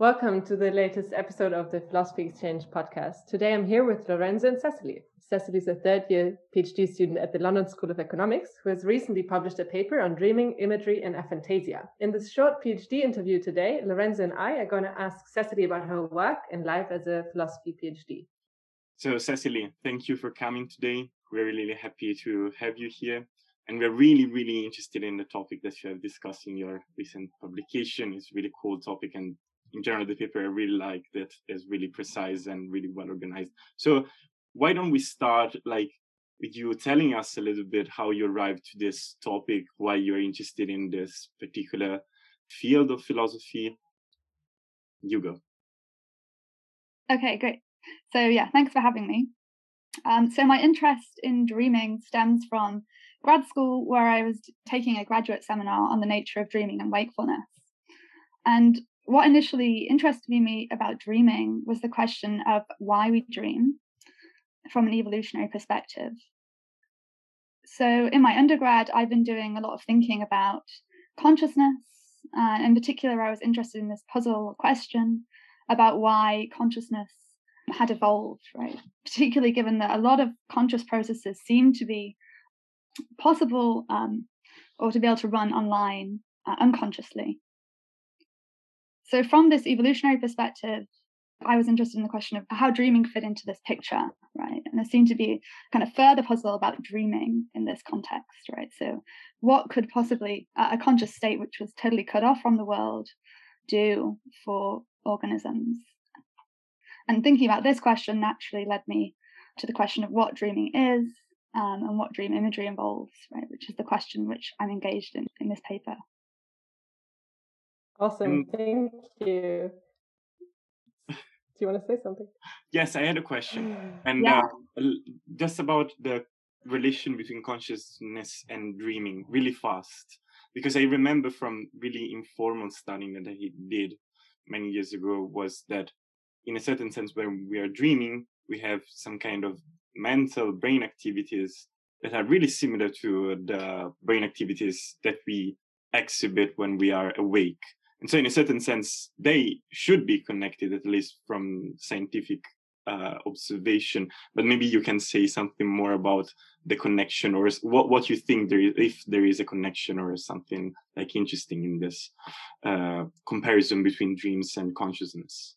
Welcome to the latest episode of the Philosophy Exchange podcast. Today I'm here with Lorenzo and Cecily. Cecily is a third year PhD student at the London School of Economics who has recently published a paper on dreaming, imagery, and aphantasia. In this short PhD interview today, Lorenzo and I are going to ask Cecily about her work and life as a philosophy PhD. So, Cecily, thank you for coming today. We're really happy to have you here. And we're really, really interested in the topic that you have discussed in your recent publication. It's a really cool topic. And in general, the paper I really like that is really precise and really well organized. So why don't we start like with you telling us a little bit how you arrived to this topic, why you're interested in this particular field of philosophy? You go. Okay, great. So, yeah, thanks for having me. Um, so, my interest in dreaming stems from grad school, where I was taking a graduate seminar on the nature of dreaming and wakefulness. And what initially interested me about dreaming was the question of why we dream from an evolutionary perspective. So, in my undergrad, I've been doing a lot of thinking about consciousness. Uh, in particular, I was interested in this puzzle question about why consciousness had evolved, right? Particularly given that a lot of conscious processes seem to be possible um, or to be able to run online uh, unconsciously. So, from this evolutionary perspective, I was interested in the question of how dreaming fit into this picture, right? And there seemed to be kind of further puzzle about dreaming in this context, right? So, what could possibly a conscious state which was totally cut off from the world do for organisms? And thinking about this question naturally led me to the question of what dreaming is um, and what dream imagery involves, right? Which is the question which I'm engaged in in this paper. Awesome, thank you. Do you want to say something? Yes, I had a question, and yeah. uh, just about the relation between consciousness and dreaming, really fast, because I remember from really informal studying that I did many years ago was that in a certain sense, when we are dreaming, we have some kind of mental brain activities that are really similar to the brain activities that we exhibit when we are awake. And so, in a certain sense, they should be connected, at least from scientific uh, observation. But maybe you can say something more about the connection, or what what you think there is, if there is a connection, or something like interesting in this uh, comparison between dreams and consciousness.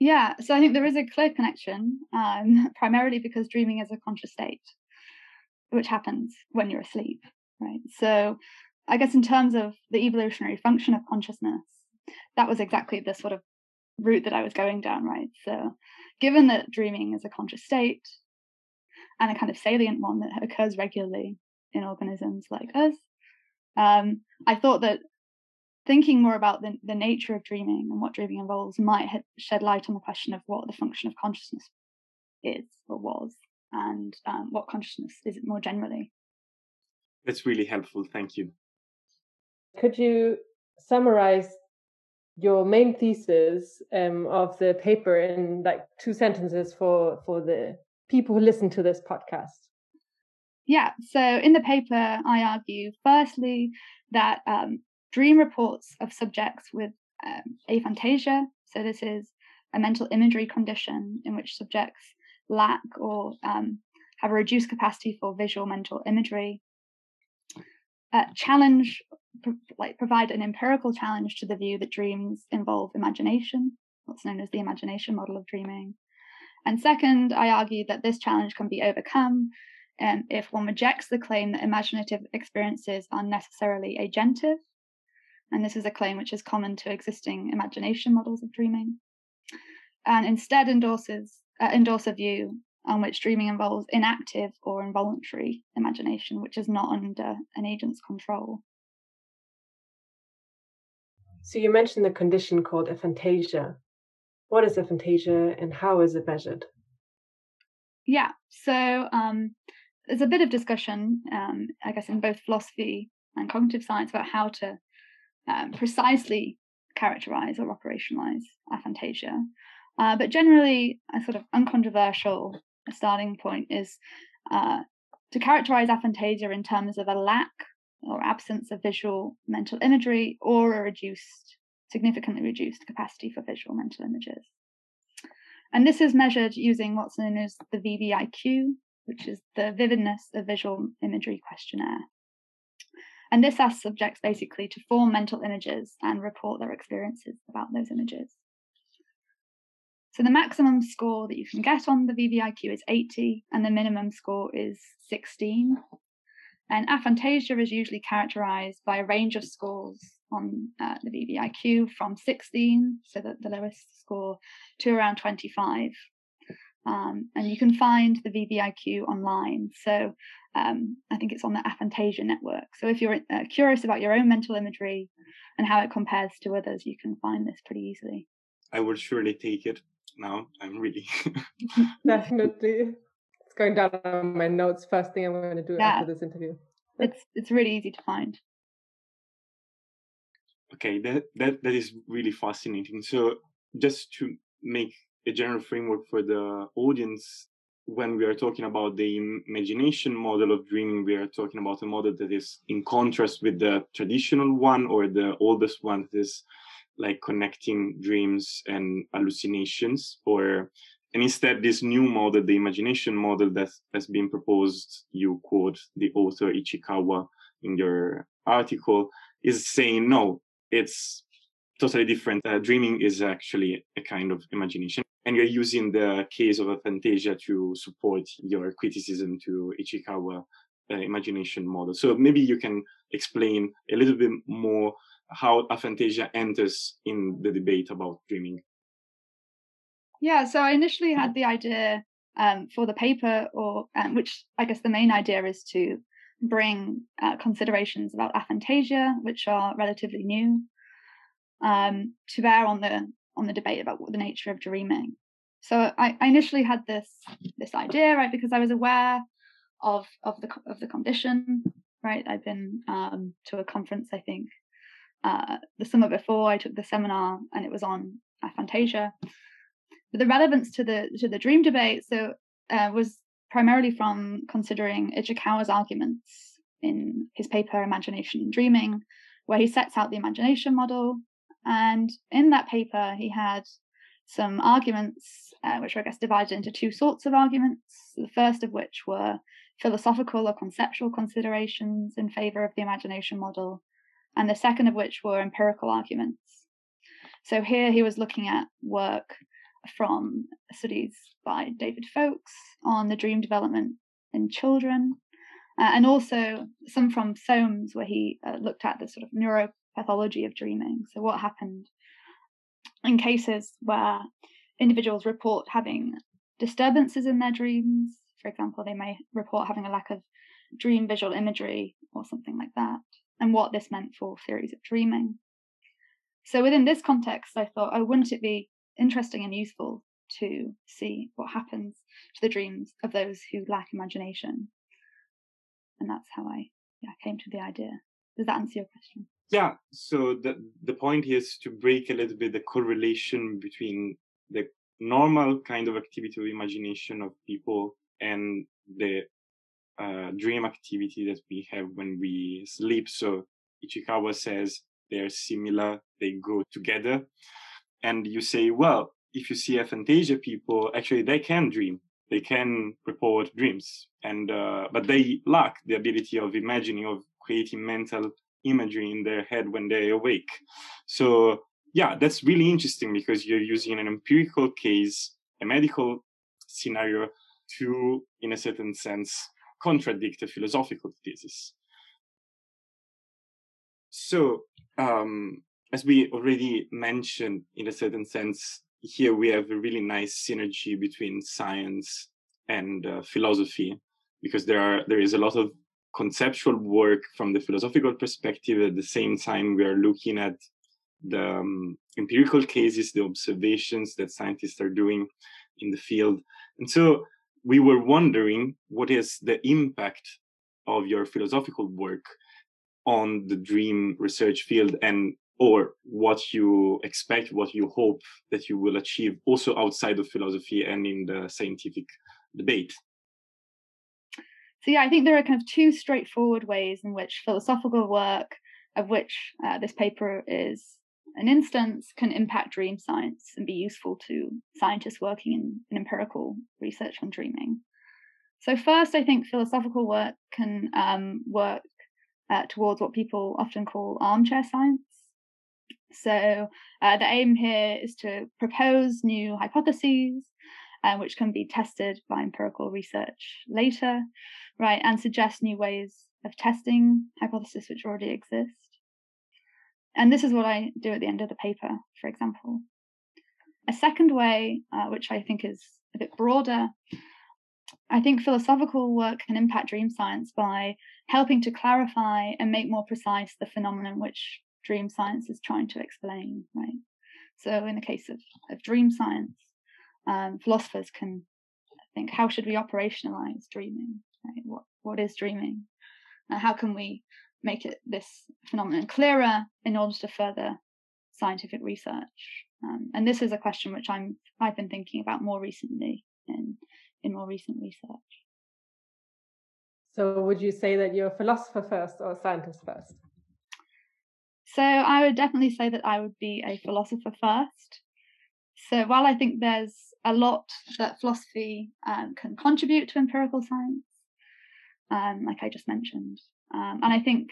Yeah, so I think there is a clear connection, um, primarily because dreaming is a conscious state, which happens when you're asleep, right? So I guess in terms of the evolutionary function of consciousness, that was exactly the sort of route that I was going down, right? So given that dreaming is a conscious state and a kind of salient one that occurs regularly in organisms like us, um, I thought that thinking more about the, the nature of dreaming and what dreaming involves might shed light on the question of what the function of consciousness is or was and um, what consciousness is more generally. That's really helpful. Thank you. Could you summarize your main thesis um, of the paper in like two sentences for for the people who listen to this podcast? Yeah. So in the paper, I argue firstly that um, dream reports of subjects with um, aphantasia. So, this is a mental imagery condition in which subjects lack or um, have a reduced capacity for visual mental imagery. Uh, challenge, like provide an empirical challenge to the view that dreams involve imagination, what's known as the imagination model of dreaming. And second, I argue that this challenge can be overcome um, if one rejects the claim that imaginative experiences are necessarily agentive and this is a claim which is common to existing imagination models of dreaming, and instead endorses uh, endorse a view on which dreaming involves inactive or involuntary imagination, which is not under an agent's control. So you mentioned the condition called aphantasia. What is aphantasia and how is it measured? Yeah, so um, there's a bit of discussion, um, I guess, in both philosophy and cognitive science about how to um, precisely characterize or operationalize aphantasia. Uh, but generally, a sort of uncontroversial starting point is uh, to characterize aphantasia in terms of a lack or absence of visual mental imagery or a reduced significantly reduced capacity for visual mental images. And this is measured using what's known as the VVIQ, which is the Vividness of Visual Imagery Questionnaire. And this asks subjects basically to form mental images and report their experiences about those images. So the maximum score that you can get on the VVIQ is 80, and the minimum score is 16. And aphantasia is usually characterized by a range of scores on uh, the VVIQ from 16, so that the lowest score, to around 25. Um, and you can find the VVIQ online. So um, I think it's on the Aphantasia network. So if you're uh, curious about your own mental imagery and how it compares to others, you can find this pretty easily. I will surely take it now. I'm really definitely. It's going down on my notes. First thing I'm going to do yeah. after this interview. It's it's really easy to find. Okay, that that that is really fascinating. So just to make a general framework for the audience, when we are talking about the imagination model of dreaming, we are talking about a model that is in contrast with the traditional one or the oldest one that is like connecting dreams and hallucinations or and instead this new model the imagination model that has been proposed you quote the author ichikawa in your article is saying no it's totally different. Uh, dreaming is actually a kind of imagination. And you're using the case of aphantasia to support your criticism to ichikawa uh, imagination model. So maybe you can explain a little bit more how aphantasia enters in the debate about dreaming. Yeah, so I initially had the idea um, for the paper, or um, which I guess the main idea is to bring uh, considerations about aphantasia, which are relatively new, um, to bear on the on the debate about the nature of dreaming. So I, I initially had this this idea, right, because I was aware of of the of the condition, right. I've been um, to a conference, I think, uh, the summer before I took the seminar and it was on aphantasia. But the relevance to the to the dream debate so uh, was primarily from considering Ichikawa's arguments in his paper Imagination and Dreaming, where he sets out the imagination model. And in that paper, he had some arguments, uh, which are, I guess, divided into two sorts of arguments. The first of which were philosophical or conceptual considerations in favor of the imagination model, and the second of which were empirical arguments. So here he was looking at work from studies by David Foulkes on the dream development in children, uh, and also some from Solms, where he uh, looked at the sort of neuropathology of dreaming. So, what happened in cases where individuals report having disturbances in their dreams? For example, they may report having a lack of dream visual imagery or something like that and what this meant for theories of dreaming. So, within this context, I thought, oh, wouldn't it be interesting and useful to see what happens to the dreams of those who lack imagination? And that's how I yeah, came to the idea. Does that answer your question? Yeah. So the the point is to break a little bit the correlation between the normal kind of activity of imagination of people and the uh, dream activity that we have when we sleep. So Ichikawa says they're similar, they go together. And you say, well, if you see aphantasia people, actually they can dream, they can report dreams, and uh, but they lack the ability of imagining, of creating mental imagery in their head when they're awake. So yeah, that's really interesting because you're using an empirical case, a medical scenario, to, in a certain sense, contradict a philosophical thesis. So, um, as we already mentioned, in a certain sense, here we have a really nice synergy between science and uh, philosophy, because there are there is a lot of conceptual work from the philosophical perspective. At the same time, we are looking at the um, empirical cases, the observations that scientists are doing in the field, and so we were wondering what is the impact of your philosophical work on the dream research field and or what you expect what you hope that you will achieve also outside of philosophy and in the scientific debate so yeah i think there are kind of two straightforward ways in which philosophical work of which uh, this paper is an instance can impact dream science and be useful to scientists working in, in empirical research on dreaming. So, first, I think philosophical work can um, work uh, towards what people often call armchair science. So, uh, the aim here is to propose new hypotheses, uh, which can be tested by empirical research later, right, and suggest new ways of testing hypotheses which already exist. And this is what I do at the end of the paper, for example. A second way, uh, which I think is a bit broader, I think philosophical work can impact dream science by helping to clarify and make more precise the phenomenon which dream science is trying to explain, right? So, in the case of, of dream science, um, philosophers can think how should we operationalize dreaming? Right? What what is dreaming? How can we make it this phenomenon clearer in order to further scientific research? Um, and this is a question which I'm I've been thinking about more recently in in more recent research. So, would you say that you're a philosopher first or a scientist first? So, I would definitely say that I would be a philosopher first. So, while I think there's a lot that philosophy um, can contribute to empirical science, um, like I just mentioned, um, and I think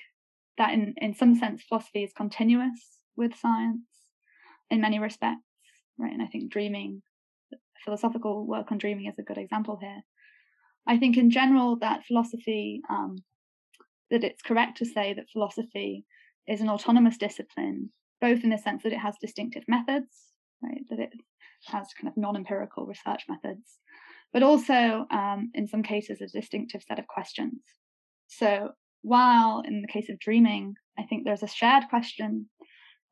that in, in some sense, philosophy is continuous with science in many respects, right? And I think dreaming, philosophical work on dreaming is a good example here. I think in general that philosophy, um, that it's correct to say that philosophy is an autonomous discipline, both in the sense that it has distinctive methods, right? That it has kind of non-empirical research methods, but also um, in some cases a distinctive set of questions. So while in the case of dreaming, I think there's a shared question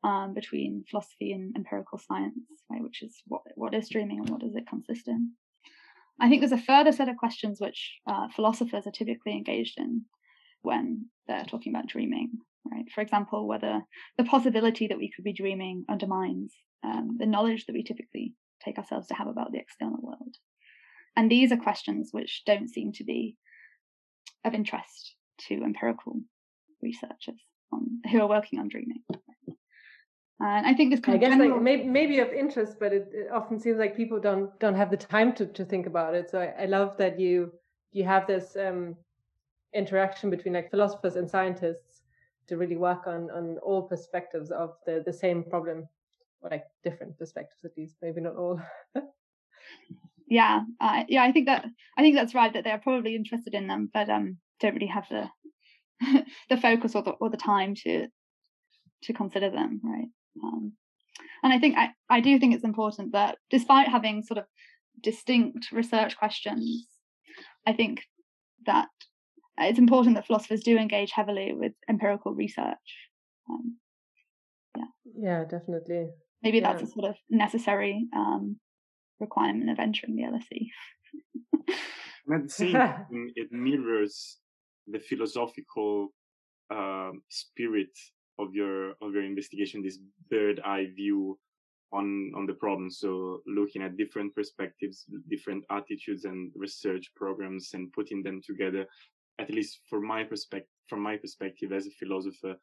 um, between philosophy and empirical science, right, which is what what is dreaming and what does it consist in. I think there's a further set of questions which uh, philosophers are typically engaged in when they're talking about dreaming, right? For example, whether the possibility that we could be dreaming undermines um, the knowledge that we typically take ourselves to have about the external world. And these are questions which don't seem to be of interest to empirical researchers on, who are working on dreaming. And I think this kind I guess general... like maybe, maybe of interest, but it, it, often seems like people don't don't have the time to, to think about it. So I, I love that you you have this um, interaction between like philosophers and scientists to really work on on all perspectives of the the same problem, or like different perspectives at least, maybe not all. yeah, uh, yeah, I think that I think that's right. That they're probably interested in them, but um, don't really have the the focus or the or the time to to consider them, right? Um, and I think I, I do think it's important that despite having sort of distinct research questions, I think that it's important that philosophers do engage heavily with empirical research. Um, yeah. Yeah, definitely. Maybe yeah. that's a sort of necessary um, requirement of entering the LSE. at the it mirrors the philosophical uh, spirit of your of your investigation this bird eye view on on the problem so looking at different perspectives different attitudes and research programs and putting them together at least from my perspective from my perspective as a philosopher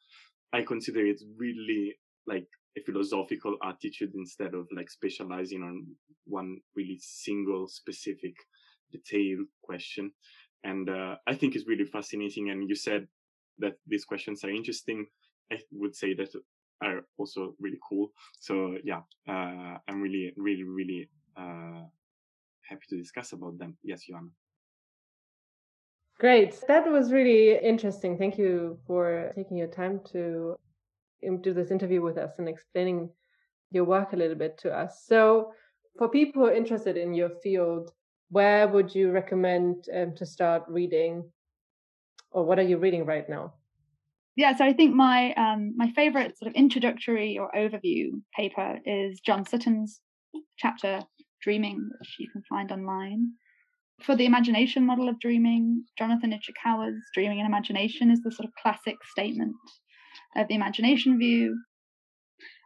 i consider it really like a philosophical attitude instead of like specializing on one really single specific detailed question and uh, i think it's really fascinating and you said that these questions are interesting I would say that are also really cool. So yeah, uh, I'm really, really, really uh, happy to discuss about them. Yes, Joanna. Great. That was really interesting. Thank you for taking your time to do this interview with us and explaining your work a little bit to us. So, for people interested in your field, where would you recommend um, to start reading, or what are you reading right now? yeah, so I think my um, my favorite sort of introductory or overview paper is John Sutton's chapter Dreaming, which you can find online. For the imagination model of dreaming, Jonathan Ichikawa's Dreaming and Imagination is the sort of classic statement of the imagination view.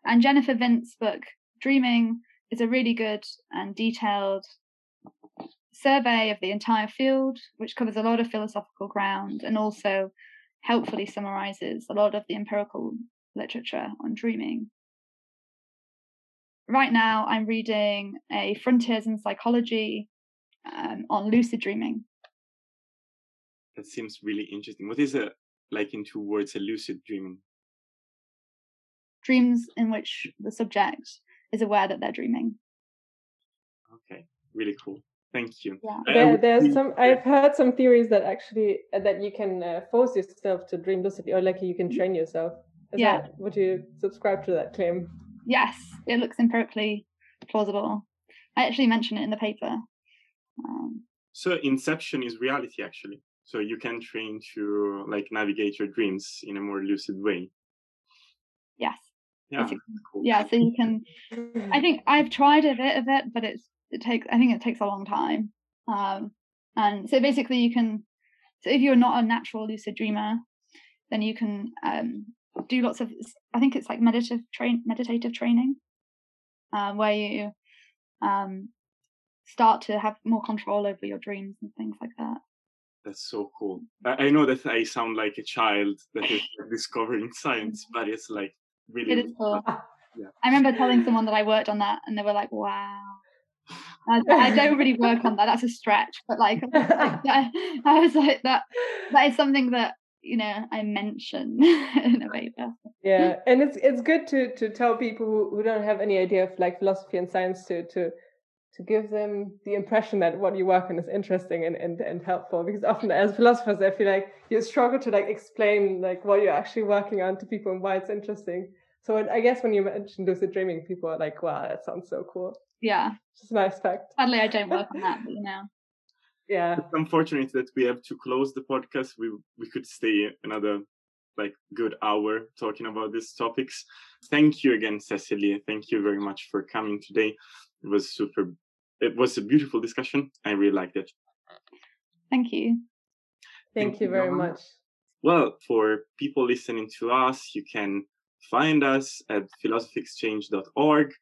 And Jennifer Windt's book, Dreaming, is a really good and detailed survey of the entire field, which covers a lot of philosophical ground and also helpfully summarizes a lot of the empirical literature on dreaming. right now I'm reading a Frontiers in Psychology um, on lucid dreaming. That seems really interesting. What is a like in two words a lucid dreaming? Dreams in which the subject is aware that they're dreaming. Okay, really cool. Thank you. Yeah. There, there's some. I've heard some theories that actually uh, that you can uh, force yourself to dream lucidly, or like you can train yourself. Is Yeah. that would you subscribe to that claim? Yes, it looks empirically plausible. I actually mention it in the paper. Um, So Inception is reality actually. So you can train to like navigate your dreams in a more lucid way. yes, Yeah. Cool. yeah. So you can. I think I've tried a bit of it, but it's it takes. I think it takes a long time. Um, and so basically, you can. So if you're not a natural lucid dreamer, then you can um, do lots of. I think it's like meditative train meditative training, um, where you um, start to have more control over your dreams and things like that. That's so cool. I, I know that I sound like a child that is discovering science, mm. but it's like really. It is cool. Yeah. I remember telling someone that I worked on that, and they were like, "Wow." I, I don't really work on that. That's a stretch, but like, I, I was like, that that is something that you know I mention in a paper. yeah, and it's it's good to to tell people who, who don't have any idea of like philosophy and science to to to give them the impression that what you work on is interesting and, and, and helpful because often as philosophers i feel like you struggle to like explain like what you're actually working on to people and why it's interesting so i guess when you mentioned lucid dreaming people are like wow that sounds so cool Yeah. just a nice fact Sadly, I don't work on that, but you know. yeah It's unfortunate that we have to close the podcast. We we could stay another like good hour talking about these topics. Thank you again, Cecily. Thank you very much for coming today. It was super. It was a beautiful discussion. I really liked it. Thank you. thank, Thank you you, very Norma. much Well, for people listening to us, you can find us at philosophyexchange.org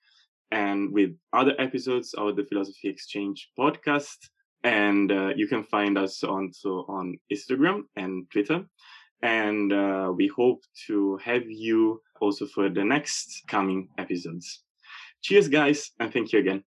and with other episodes of the Philosophy Exchange podcast. And uh, you can find us also on Instagram and Twitter. And uh, we hope to have you also for the next coming episodes. Cheers, guys, and thank you again.